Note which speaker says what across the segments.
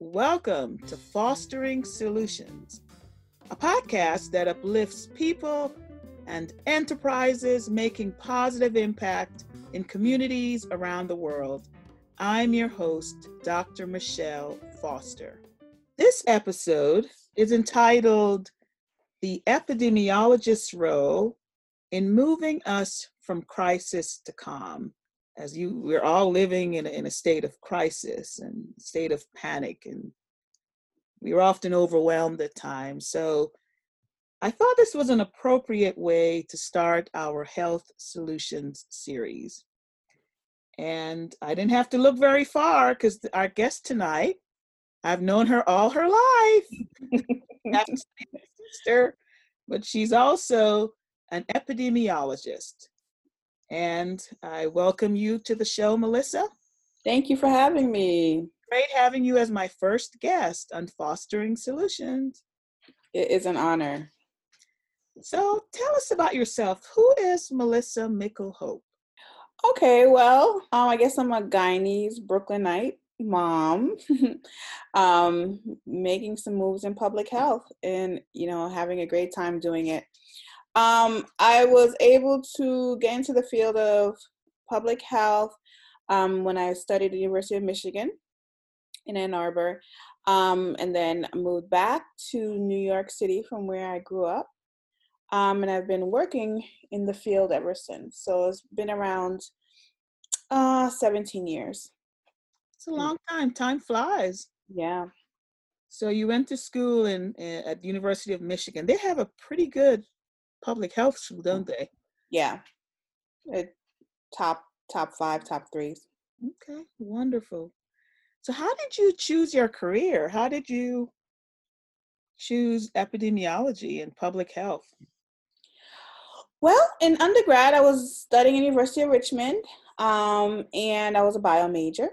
Speaker 1: Welcome to Fostering Solutions, a podcast that uplifts people and enterprises making positive impact in communities around the world. I'm your host, Dr. Michelle Foster. This episode is entitled The Epidemiologist's Role in Moving Us from Crisis to Calm as you we're all living in a, in a state of crisis and state of panic and we're often overwhelmed at times. So i thought this was an appropriate way to start our health solutions series. And i didn't have to look very far because our guest tonight i've known her all her life. Sister but she's also an epidemiologist and I welcome you to the show, Melissa.
Speaker 2: Thank you for having me.
Speaker 1: Great having you as my first guest on Fostering Solutions.
Speaker 2: It is an honor.
Speaker 1: So tell us about yourself. Who is Melissa Mickle Hope?
Speaker 2: Okay, well, um, I guess I'm a Guyanese Brooklynite mom, um, making some moves in public health and, you know, having a great time doing it. Um, I was able to get into the field of public health um, when I studied at the University of Michigan in Ann Arbor, um, and then moved back to New York City from where I grew up. Um, and I've been working in the field ever since. So it's been around uh, 17 years.
Speaker 1: It's a long time. Time flies.
Speaker 2: Yeah.
Speaker 1: So you went to school in, in at the University of Michigan. They have a pretty good public health school, don't they?
Speaker 2: Yeah. It, top top five, top threes.
Speaker 1: Okay, wonderful. So how did you choose your career? How did you choose epidemiology and public health?
Speaker 2: Well, in undergrad, I was studying at University of Richmond, um, and I was a bio major,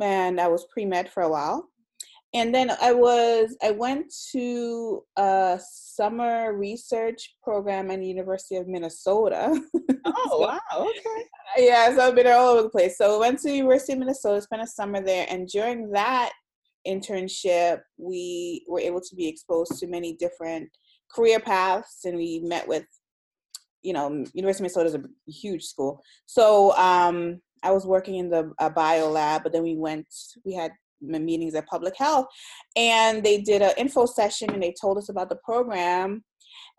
Speaker 2: and I was pre med for a while and then I was I went to a summer research program at the University of Minnesota.
Speaker 1: Oh so, wow! Okay.
Speaker 2: Yeah, so I've been all over the place. So I went to the University of Minnesota, spent a summer there, and during that internship, we were able to be exposed to many different career paths, and we met with, you know, University of Minnesota is a huge school. So um, I was working in the bio lab, but then we went. We had meetings at public health and they did an info session and they told us about the program.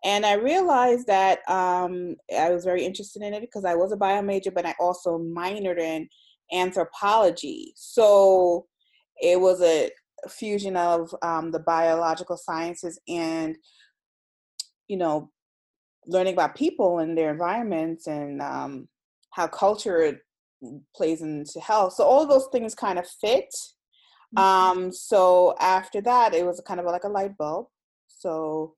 Speaker 2: And i realized that um, i was very interested in it because i was a bio major but i also minored in anthropology. So it was a fusion of um, the biological sciences and you know learning about people and their environments and um, how culture plays into health. So all those things kind of fit. Um, so after that, it was kind of like a light bulb. So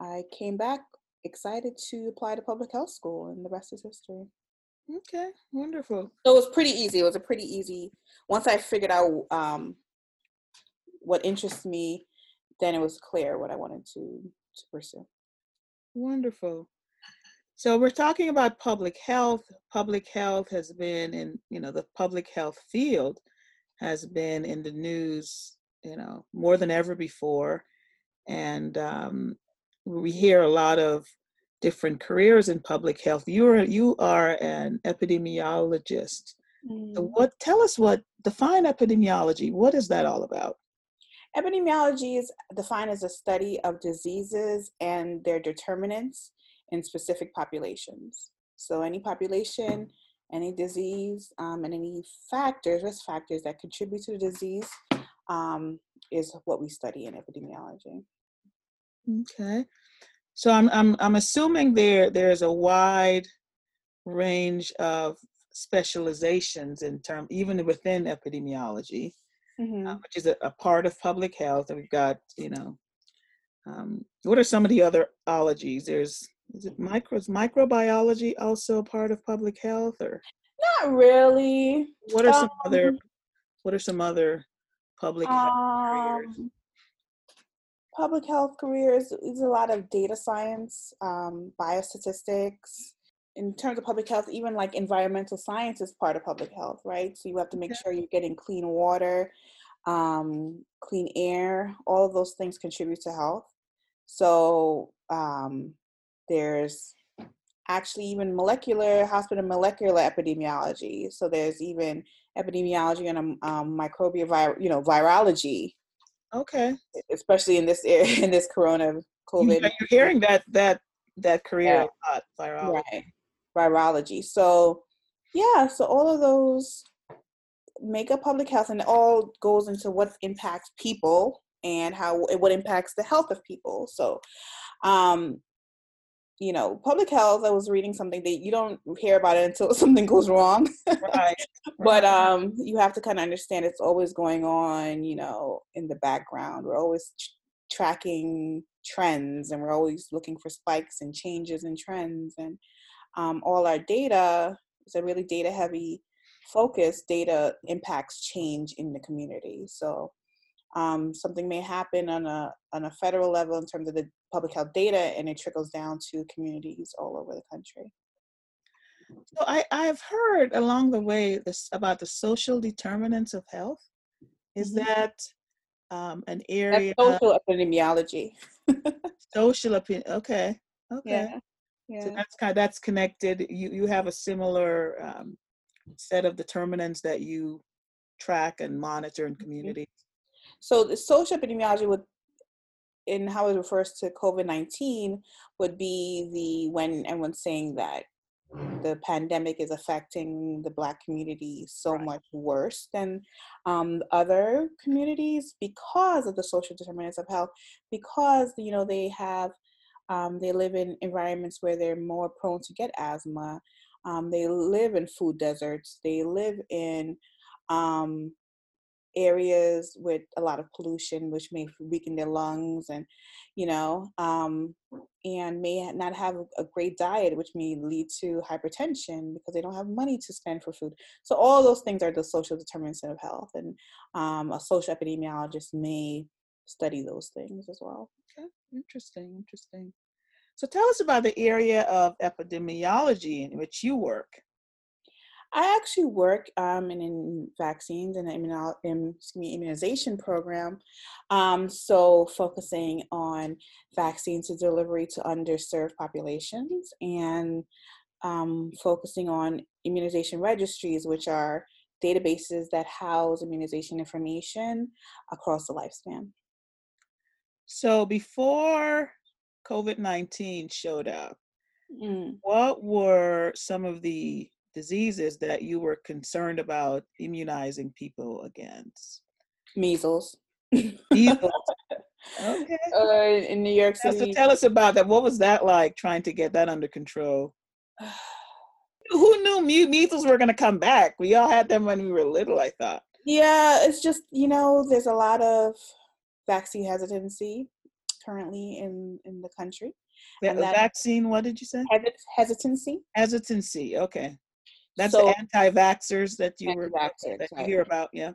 Speaker 2: I came back excited to apply to public health school, and the rest is history.
Speaker 1: Okay, wonderful.
Speaker 2: So it was pretty easy. It was a pretty easy. Once I figured out um, what interests me, then it was clear what I wanted to to pursue.
Speaker 1: Wonderful. So we're talking about public health. Public health has been in you know the public health field has been in the news, you know, more than ever before. And um, we hear a lot of different careers in public health. You are you are an epidemiologist. Mm. What tell us what define epidemiology? What is that all about?
Speaker 2: Epidemiology is defined as a study of diseases and their determinants in specific populations. So any population any disease um, and any factors, risk factors that contribute to the disease um, is what we study in epidemiology.
Speaker 1: Okay. So I'm I'm I'm assuming there there's a wide range of specializations in term even within epidemiology, mm-hmm. uh, which is a, a, part of public health. And we've got you know, um, what are some of the other ologies? There's is it micro is microbiology also part of public health or?
Speaker 2: Not really.
Speaker 1: What are some um, other what are some other public health um, careers
Speaker 2: public health careers is a lot of data science um, biostatistics. In terms of public health even like environmental science is part of public health right? So you have to make sure you're getting clean water um, clean air, all of those things contribute to health. So um, there's actually even molecular hospital molecular epidemiology. So there's even epidemiology and um, um, microbial, vir- you know, virology.
Speaker 1: Okay.
Speaker 2: Especially in this area, in this corona COVID.
Speaker 1: You're hearing that that that career yeah. a lot, virology.
Speaker 2: Right. Virology. So yeah, so all of those make up public health and it all goes into what impacts people and how what impacts the health of people. So um you know, public health, I was reading something that you don't hear about it until something goes wrong. right. but um, you have to kind of understand it's always going on, you know, in the background. We're always tracking trends and we're always looking for spikes and changes and trends. And um, all our data is a really data heavy focus. Data impacts change in the community. So um, something may happen on a on a federal level in terms of the public health data and it trickles down to communities all over the country.
Speaker 1: So I, I've heard along the way this about the social determinants of health. Is mm-hmm. that um, an area?
Speaker 2: That's social epidemiology.
Speaker 1: social opinion. Okay. Okay. Yeah. yeah. So that's kind of, that's connected. You you have a similar um, set of determinants that you track and monitor in mm-hmm. communities.
Speaker 2: So the social epidemiology would in how it refers to COVID nineteen would be the when everyone's saying that the pandemic is affecting the black community so right. much worse than um, other communities because of the social determinants of health because you know they have um, they live in environments where they're more prone to get asthma um, they live in food deserts they live in um, areas with a lot of pollution, which may weaken their lungs and, you know, um, and may not have a great diet, which may lead to hypertension because they don't have money to spend for food. So all those things are the social determinants of health, and um, a social epidemiologist may study those things as well.
Speaker 1: Okay, interesting, interesting. So tell us about the area of epidemiology in which you work.
Speaker 2: I actually work um, in, in vaccines and immuno, in, me, immunization program. Um, so focusing on vaccines to delivery to underserved populations and um, focusing on immunization registries, which are databases that house immunization information across the lifespan.
Speaker 1: So before COVID 19 showed up, mm. what were some of the diseases that you were concerned about immunizing people against?
Speaker 2: Measles. Measles.
Speaker 1: okay.
Speaker 2: Uh, in New York City.
Speaker 1: So tell us about that. What was that like trying to get that under control? Who knew me- measles were going to come back? We all had them when we were little, I thought.
Speaker 2: Yeah, it's just, you know, there's a lot of vaccine hesitancy currently in, in the country.
Speaker 1: The, vaccine, what did you say?
Speaker 2: Hesitancy.
Speaker 1: Hesitancy, okay. That's so, the anti-vaxxers that you were that you hear about, yeah.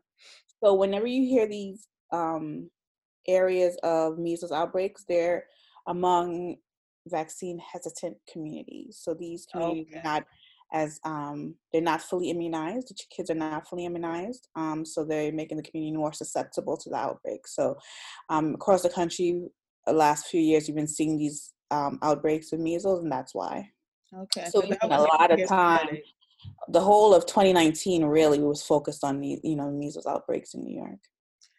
Speaker 2: So whenever you hear these um, areas of measles outbreaks, they're among vaccine hesitant communities. So these communities okay. are not as um, they're not fully immunized. The kids are not fully immunized, um, so they're making the community more susceptible to the outbreak. So um, across the country, the last few years, you've been seeing these um, outbreaks of measles, and that's why.
Speaker 1: Okay.
Speaker 2: So, so a lot of time the whole of 2019 really was focused on the you know measles outbreaks in New York,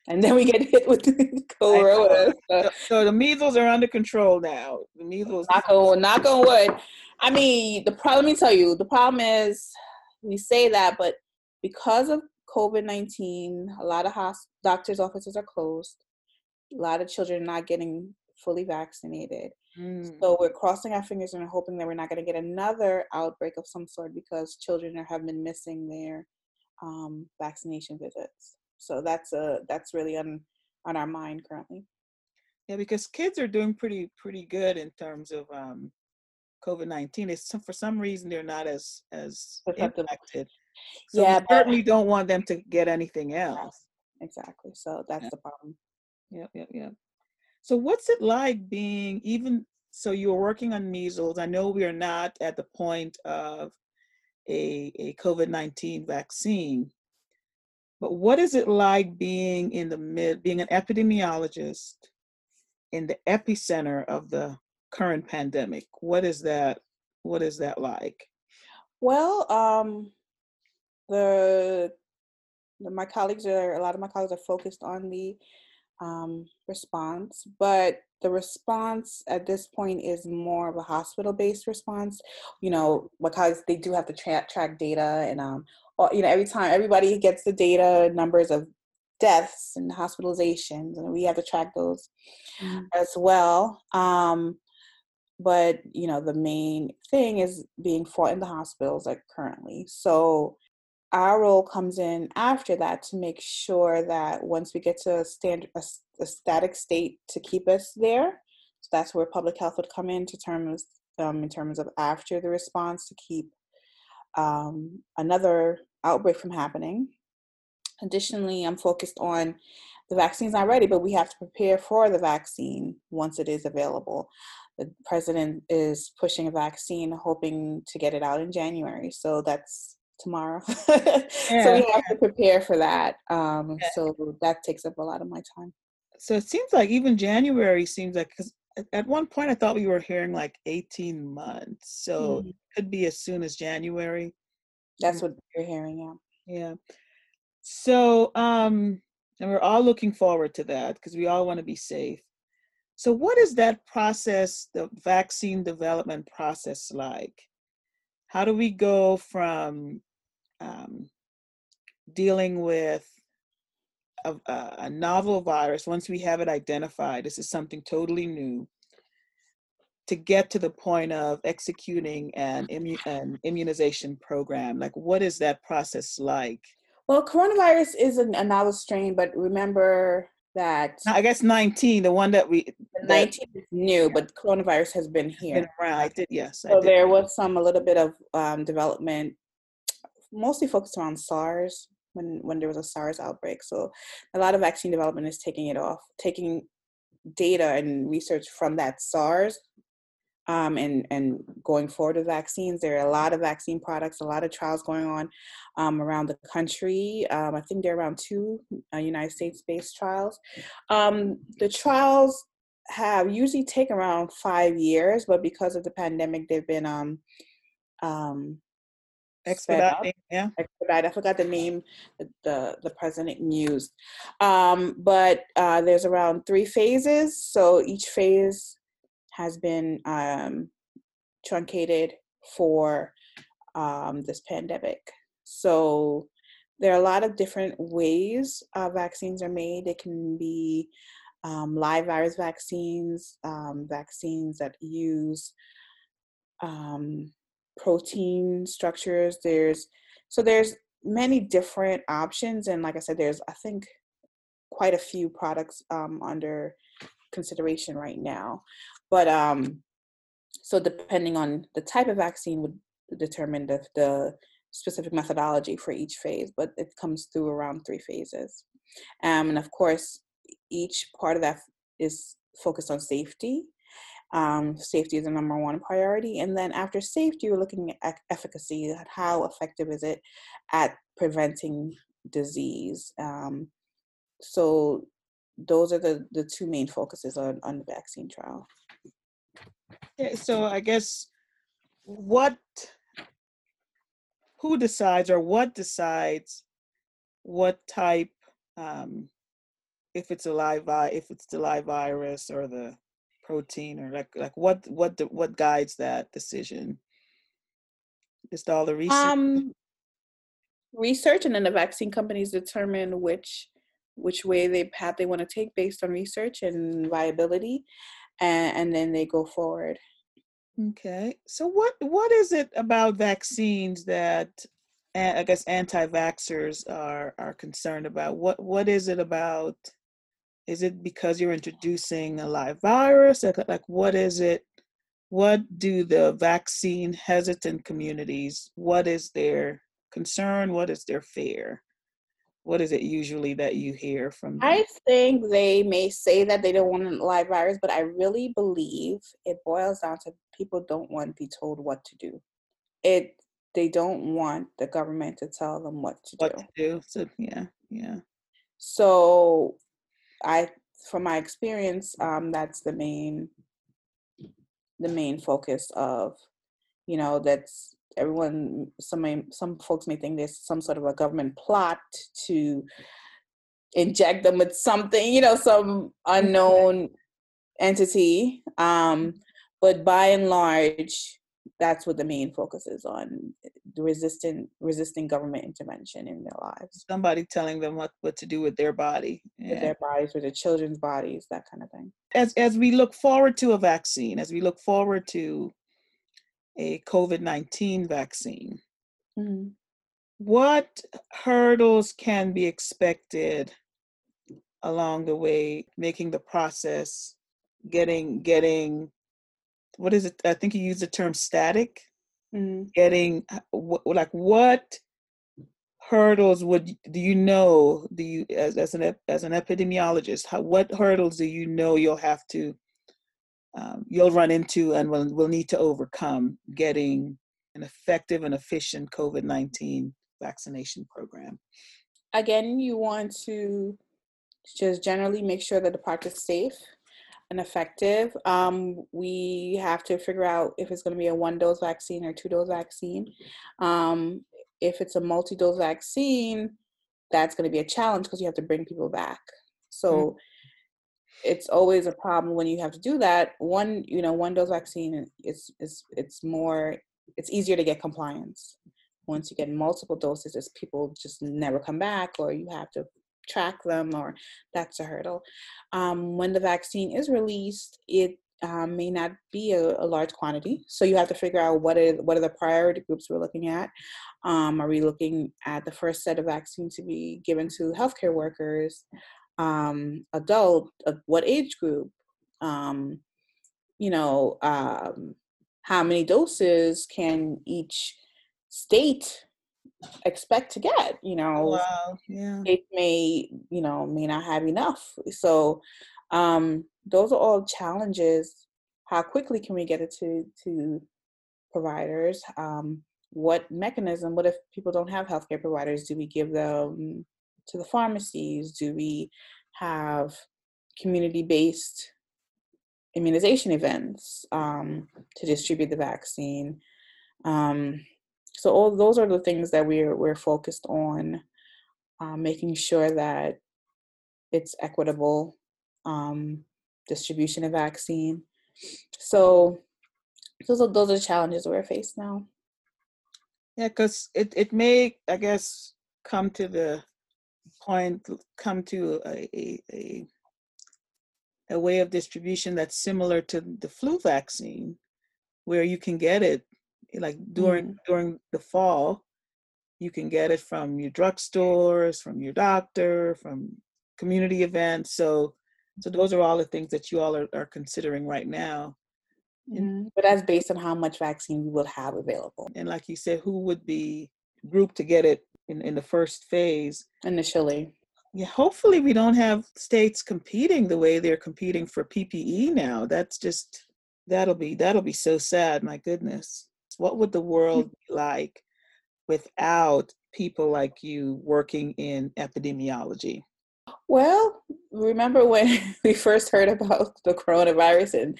Speaker 2: and then we get hit with corona.
Speaker 1: So, so, the measles are under control now. The measles.
Speaker 2: Knock on, knock on wood. I mean, the problem. Let me tell you, the problem is we say that, but because of COVID 19, a lot of hosp- doctors' offices are closed. A lot of children are not getting fully vaccinated. Mm. So we're crossing our fingers and hoping that we're not going to get another outbreak of some sort because children are, have been missing their um, vaccination visits. So that's a that's really on on our mind currently.
Speaker 1: Yeah, because kids are doing pretty pretty good in terms of um, COVID nineteen. It's some, for some reason they're not as as impacted. So yeah, we certainly don't want them to get anything else.
Speaker 2: Exactly. So that's yeah. the problem.
Speaker 1: Yep, yep, yep. So what's it like being even so you're working on measles. I know we are not at the point of a, a COVID-19 vaccine, But what is it like being in the mid, being an epidemiologist in the epicenter of the current pandemic? What is that? What is that like?
Speaker 2: Well, um, the my colleagues are a lot of my colleagues are focused on the um, response, but the response at this point is more of a hospital-based response. You know, because they do have to tra- track data, and um, you know, every time everybody gets the data numbers of deaths and hospitalizations, and we have to track those mm-hmm. as well. Um, but you know, the main thing is being fought in the hospitals like currently. So our role comes in after that to make sure that once we get to a a, a static state to keep us there so that's where public health would come in to terms um, in terms of after the response to keep um, another outbreak from happening. Additionally i'm focused on the vaccine's not ready but we have to prepare for the vaccine once it is available. The president is pushing a vaccine hoping to get it out in january so that's tomorrow. yeah, so we have to prepare for that. Um, yeah. So that takes up a lot of my time.
Speaker 1: So it seems like even January seems like because at one point I thought we were hearing like 18 months. So mm-hmm. it could be as soon as January.
Speaker 2: That's mm. what you're hearing,
Speaker 1: yeah. Yeah. So um and we're all looking forward to that because we all want to be safe. So what is that process, the vaccine development process like? How do we go from um, dealing with a, a, novel virus, once we have it identified, this is something totally new, to get to the point of executing an, immu- an immunization program? Like, what is that process like?
Speaker 2: Well, coronavirus is an, a novel strain, but remember that
Speaker 1: I guess 19, the one that we
Speaker 2: 19 is new, but coronavirus has been here. Been
Speaker 1: around. I did, yes.
Speaker 2: So
Speaker 1: did.
Speaker 2: there was some a little bit of um, development mostly focused around SARS when when there was a SARS outbreak. So a lot of vaccine development is taking it off, taking data and research from that SARS um, and and going forward with vaccines. There are a lot of vaccine products, a lot of trials going on um, around the country. Um, I think there are around two uh, United States-based trials. Um, the trials have usually take around five years, but because of the pandemic, they've been um, um,
Speaker 1: expediting yeah.
Speaker 2: Expedite i forgot the name that the the president used. Um, but uh, there's around three phases so each phase has been um, truncated for um, this pandemic. So there are a lot of different ways uh, vaccines are made. It can be um, live virus vaccines um, vaccines that use um, protein structures. There's so there's many different options, and like I said, there's I think quite a few products um, under consideration right now. But um, so depending on the type of vaccine would determine the, the specific methodology for each phase, but it comes through around three phases. Um, and of course, each part of that is focused on safety. Um, safety is the number one priority. And then after safety, you're looking at efficacy, how effective is it at preventing disease. Um, so those are the, the two main focuses on, on the vaccine trial.
Speaker 1: Yeah, so I guess what, who decides or what decides what type, um, if it's a live, if it's the live virus or the protein or like like what what what guides that decision? Just all the research. Um
Speaker 2: research and then the vaccine companies determine which which way they path they want to take based on research and viability and, and then they go forward.
Speaker 1: Okay so what what is it about vaccines that i guess anti-vaxxers are are concerned about? What what is it about is it because you're introducing a live virus? Like, like what is it? What do the vaccine hesitant communities, what is their concern? What is their fear? What is it usually that you hear from them?
Speaker 2: I think they may say that they don't want a live virus, but I really believe it boils down to people don't want to be told what to do. It they don't want the government to tell them what to
Speaker 1: what do. What to do. So yeah. Yeah.
Speaker 2: So, I, from my experience, um, that's the main, the main focus of, you know, that's everyone. Some some folks may think there's some sort of a government plot to inject them with something, you know, some unknown entity. Um, but by and large, that's what the main focus is on the resistant resisting government intervention in their lives
Speaker 1: somebody telling them what, what to do with their body
Speaker 2: yeah. with their bodies with their children's bodies that kind of thing
Speaker 1: as as we look forward to a vaccine as we look forward to a covid-19 vaccine mm-hmm. what hurdles can be expected along the way making the process getting getting what is it? I think you use the term static. Mm-hmm. Getting like what hurdles would do you know do you as, as an as an epidemiologist how, what hurdles do you know you'll have to um, you'll run into and will, will need to overcome getting an effective and efficient covid-19 vaccination program
Speaker 2: again you want to just generally make sure that the product is safe and effective. Um, we have to figure out if it's going to be a one dose vaccine or two dose vaccine. Um, if it's a multi dose vaccine, that's going to be a challenge because you have to bring people back. So mm-hmm. it's always a problem when you have to do that. One, you know, one dose vaccine is is it's more it's easier to get compliance. Once you get multiple doses, it's people just never come back, or you have to track them or that's a hurdle. Um, when the vaccine is released, it um, may not be a, a, large quantity. So you have to figure out what are what are the priority groups we're looking at. Um, are we looking at the first set of vaccines to be given to healthcare workers, um, adult, uh, what age group? Um, you know, um, how many doses can each state expect to get you know?
Speaker 1: wow yeah.
Speaker 2: It may you know may not have enough. So um those are all challenges. How quickly can we get it to to providers? Um what mechanism what if people don't have healthcare providers? Do we give them to the pharmacies? Do we have community based immunization events um, to distribute the vaccine? Um, so all those are the things that we're we're focused on uh, making sure that it's equitable um, distribution of vaccine. So those are those are challenges we're faced now.
Speaker 1: Yeah because it, it may i guess come to the point come to a, a, a a way of distribution that's similar to the flu vaccine where you can get it like during mm. during the fall you can get it from your drugstores from your doctor from community events so so those are all the things that you all are, are considering right now.
Speaker 2: Mm-hmm. but that's based on how much vaccine we will have available.
Speaker 1: And like you said who would be grouped to get it in, in the first phase?
Speaker 2: Initially.
Speaker 1: Yeah hopefully we don't have states competing the way they're competing for ppe now. That's just that'll be that'll be so sad my goodness what would the world be like without people like you working in epidemiology?
Speaker 2: Well, remember when we first heard about the coronavirus and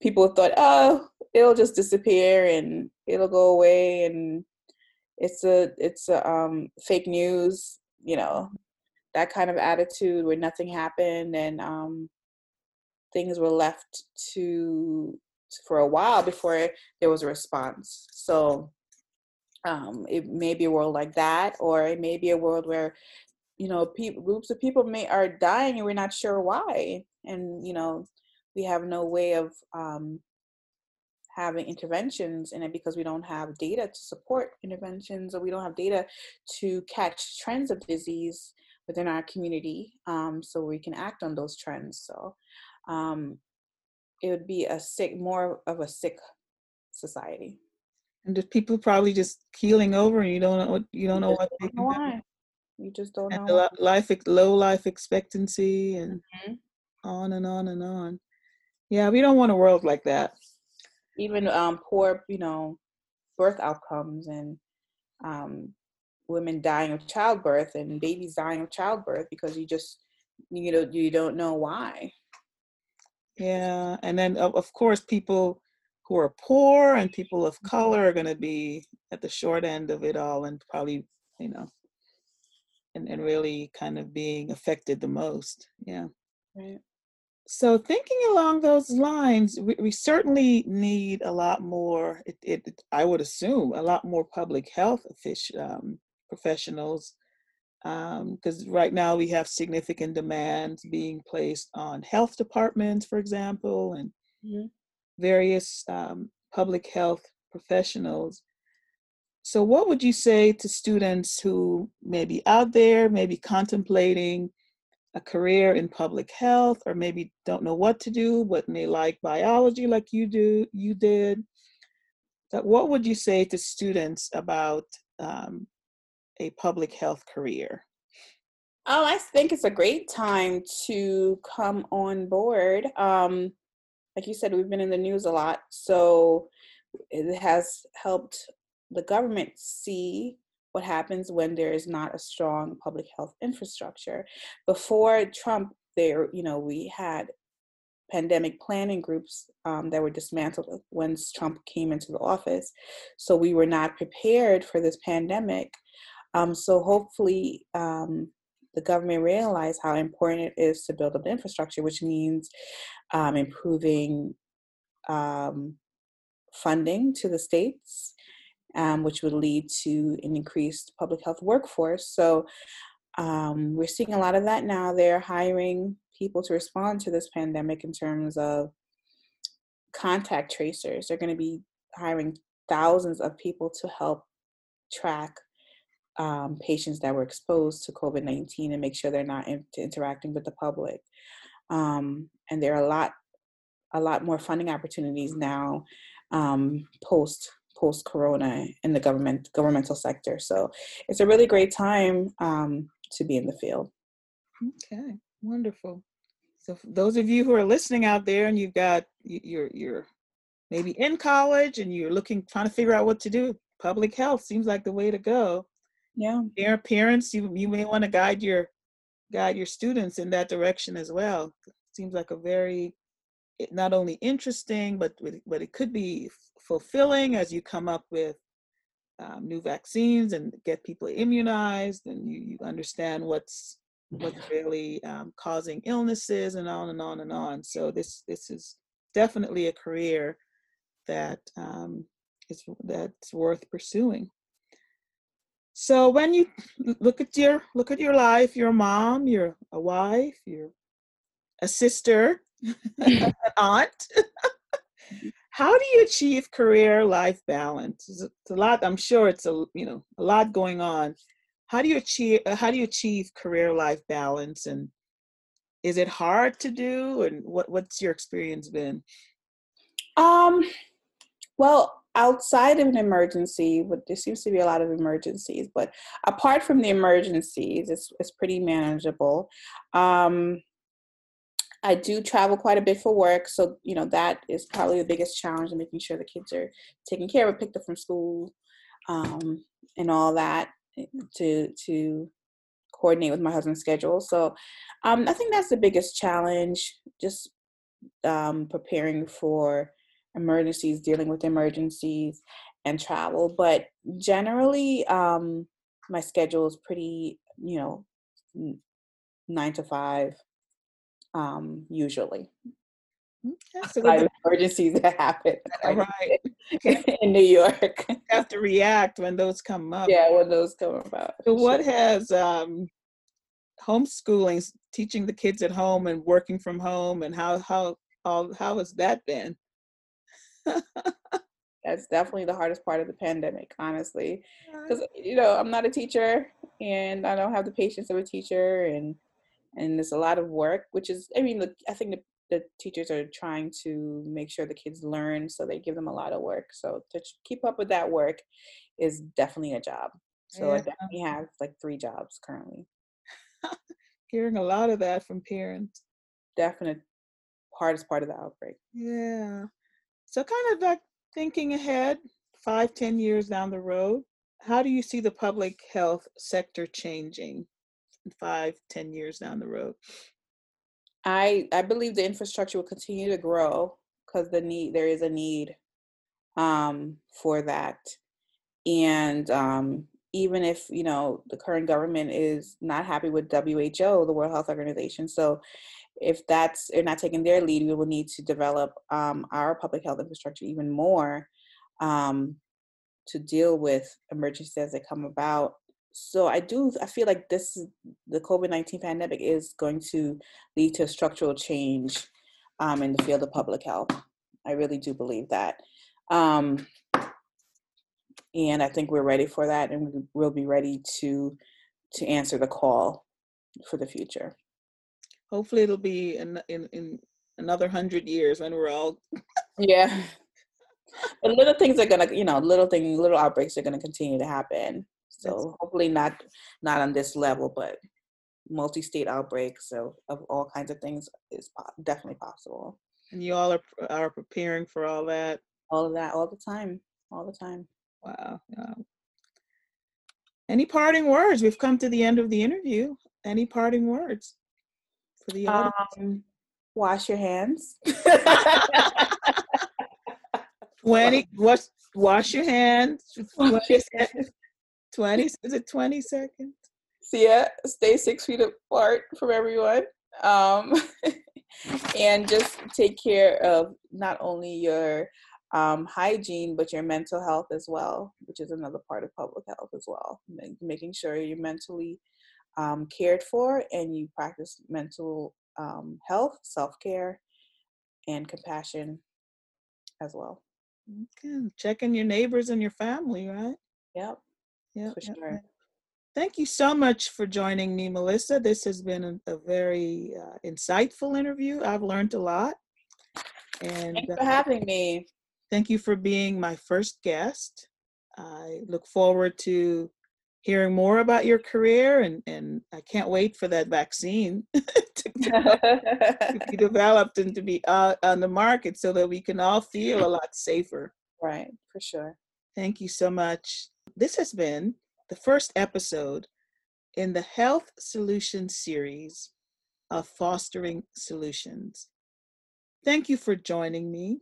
Speaker 2: people thought, oh, it'll just disappear and it'll go away and it's a it's a um, fake news, you know, that kind of attitude where nothing happened and um, things were left to for a while before there was a response. So um, it may be a world like that, or it may be a world where you know groups of people may are dying and we're not sure why, and you know we have no way of um, having interventions in it because we don't have data to support interventions or we don't have data to catch trends of disease within our community um, so we can act on those trends so um, it would be a sick, more of a sick society.
Speaker 1: And just people probably just keeling over, and you don't know what you don't know what
Speaker 2: they can why. You just don't
Speaker 1: and
Speaker 2: know.
Speaker 1: life, low life expectancy, and mm-hmm. on and on and on. Yeah, we don't want a world like that.
Speaker 2: Even um, poor, you know, birth outcomes and um, women dying of childbirth and babies dying of childbirth because you just you know you don't know why
Speaker 1: yeah and then of course people who are poor and people of color are going to be at the short end of it all and probably you know and, and really kind of being affected the most yeah.
Speaker 2: Right.
Speaker 1: So thinking along those lines we, we certainly need a lot more it, it, i would assume a lot more public health official, um, professionals because um, right now we have significant demands being placed on health departments for example and mm-hmm. various um, public health professionals so what would you say to students who may be out there maybe contemplating a career in public health or maybe don't know what to do but may like biology like you do you did that what would you say to students about um, a public health career
Speaker 2: oh i think it's a great time to come on board um, like you said we've been in the news a lot so it has helped the government see what happens when there is not a strong public health infrastructure. Before Trump, there, you know, we had pandemic planning groups um, that were dismantled once Trump came into the office. So we were not prepared for this pandemic. Um, so hopefully, um, the government realized how important it is to build up the infrastructure, which means um, improving um, funding to the states um, which would lead to an increased public health workforce. So um, we're seeing a lot of that now. They're hiring people to respond to this pandemic in terms of contact tracers. They're going to be hiring thousands of people to help track um, patients that were exposed to COVID 19 and make sure they're not in- interacting with the public. Um, and there are a lot, a lot more funding opportunities now um, post post corona in the government governmental sector. So it's a really great time um, to be in the field.
Speaker 1: Okay wonderful. So those of you who are listening out there and you've got you're you're maybe in college and you're looking trying to figure out what to do public health seems like the way to go
Speaker 2: yeah.
Speaker 1: Your parents you you may want to guide your guide your students in that direction as well. Seems like a very not only interesting but but it could be fulfilling as you come up with um, new vaccines and get people immunized and you, you understand what's what's really um, causing illnesses and on and on and on. So this this is definitely a career that um, is that's worth pursuing so when you look at your look at your life you're a mom you're a wife you're a sister an aunt how do you achieve career life balance? It's a lot i'm sure it's a you know a lot going on. How do you achieve uh, how do you achieve career life balance and is it hard to do and what what's your experience been?
Speaker 2: Um well outside of an emergency but there seems to be a lot of emergencies but apart from the emergencies it's, it's pretty manageable um I do travel quite a bit for work, so you know that is probably the biggest challenge in making sure the kids are taken care of, picked up from school, um, and all that eh, to to coordinate with my husband's schedule. So um, I think that's the biggest challenge, just um, preparing for emergencies, dealing with emergencies, and travel. But generally, um, my schedule is pretty, you know, nine to five um, usually. Like emergencies that happen
Speaker 1: right
Speaker 2: in New York.
Speaker 1: You have to react when those come up.
Speaker 2: Yeah, when those come about.
Speaker 1: So, what has um, homeschooling, teaching the kids at home and working from home, and how how how, how has that been?
Speaker 2: That's definitely the hardest part of the pandemic, honestly, because you know I'm not a teacher and I don't have the patience of a teacher, and and there's a lot of work which is i mean the, i think the, the teachers are trying to make sure the kids learn so they give them a lot of work so to keep up with that work is definitely a job so yeah. i definitely have like three jobs currently.
Speaker 1: Hearing a lot of that from parents.
Speaker 2: Definite hardest part of the outbreak.
Speaker 1: Yeah so kind of like thinking ahead five ten years down the road how do you see the public health sector changing five, ten years down the road?
Speaker 2: I I believe the infrastructure will continue to grow because the need there is a need um, for that, and um, even if you know the current government is not happy with WHO, the World Health Organization, so if that's they're not taking their lead, we will need to develop um, our public health infrastructure even more um, to deal with emergencies as they come about. So I do I feel like this the COVID nineteen pandemic is going to lead to structural change um, in the field of public health. I really do believe that. Um, and I think we're ready for that, and we'll be ready to to answer the call for the future.
Speaker 1: Hopefully, it'll be in in, in another hundred years when we're all.
Speaker 2: yeah. But little things are gonna, you know, little things, little outbreaks are gonna continue to happen. So That's hopefully not not on this level, but multi-state outbreaks of, of all kinds of things is definitely possible.
Speaker 1: And you all are are preparing for all that.
Speaker 2: All of that, all the time, all the time.
Speaker 1: Wow. wow. Any parting words? We've come to the end of the interview. Any parting words
Speaker 2: for the audience? Um, wash your hands.
Speaker 1: 20 wash, wash your hands 20 seconds 20 is it 20 seconds
Speaker 2: so yeah stay six feet apart from everyone um, and just take care of not only your um, hygiene, but your mental health as well, which is another part of public health as well. Making sure you're mentally um, cared for and you practice mental um, health, self care, and compassion as well.
Speaker 1: Okay. Checking your neighbors and your family, right?
Speaker 2: Yep.
Speaker 1: For yep. sure. Thank you so much for joining me, Melissa. This has been a, a very uh, insightful interview. I've learned a lot.
Speaker 2: And Thanks for uh, having me.
Speaker 1: Thank you for being my first guest. I look forward to hearing more about your career and, and I can't wait for that vaccine to, to, be developed and to be uh, on the market so that we can all feel a lot safer.
Speaker 2: Right, for sure.
Speaker 1: Thank you so much. This has been the first episode in the Health Solutions series of Fostering Solutions. Thank you for joining me.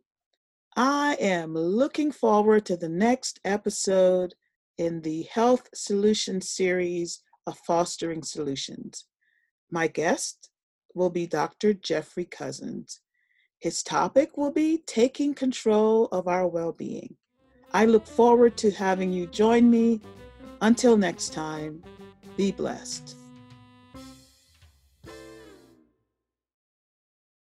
Speaker 1: I am looking forward to the next episode in the Health Solutions series of Fostering Solutions. My guest will be Dr. Jeffrey Cousins. His topic will be taking control of our well being. I look forward to having you join me. Until next time, be blessed.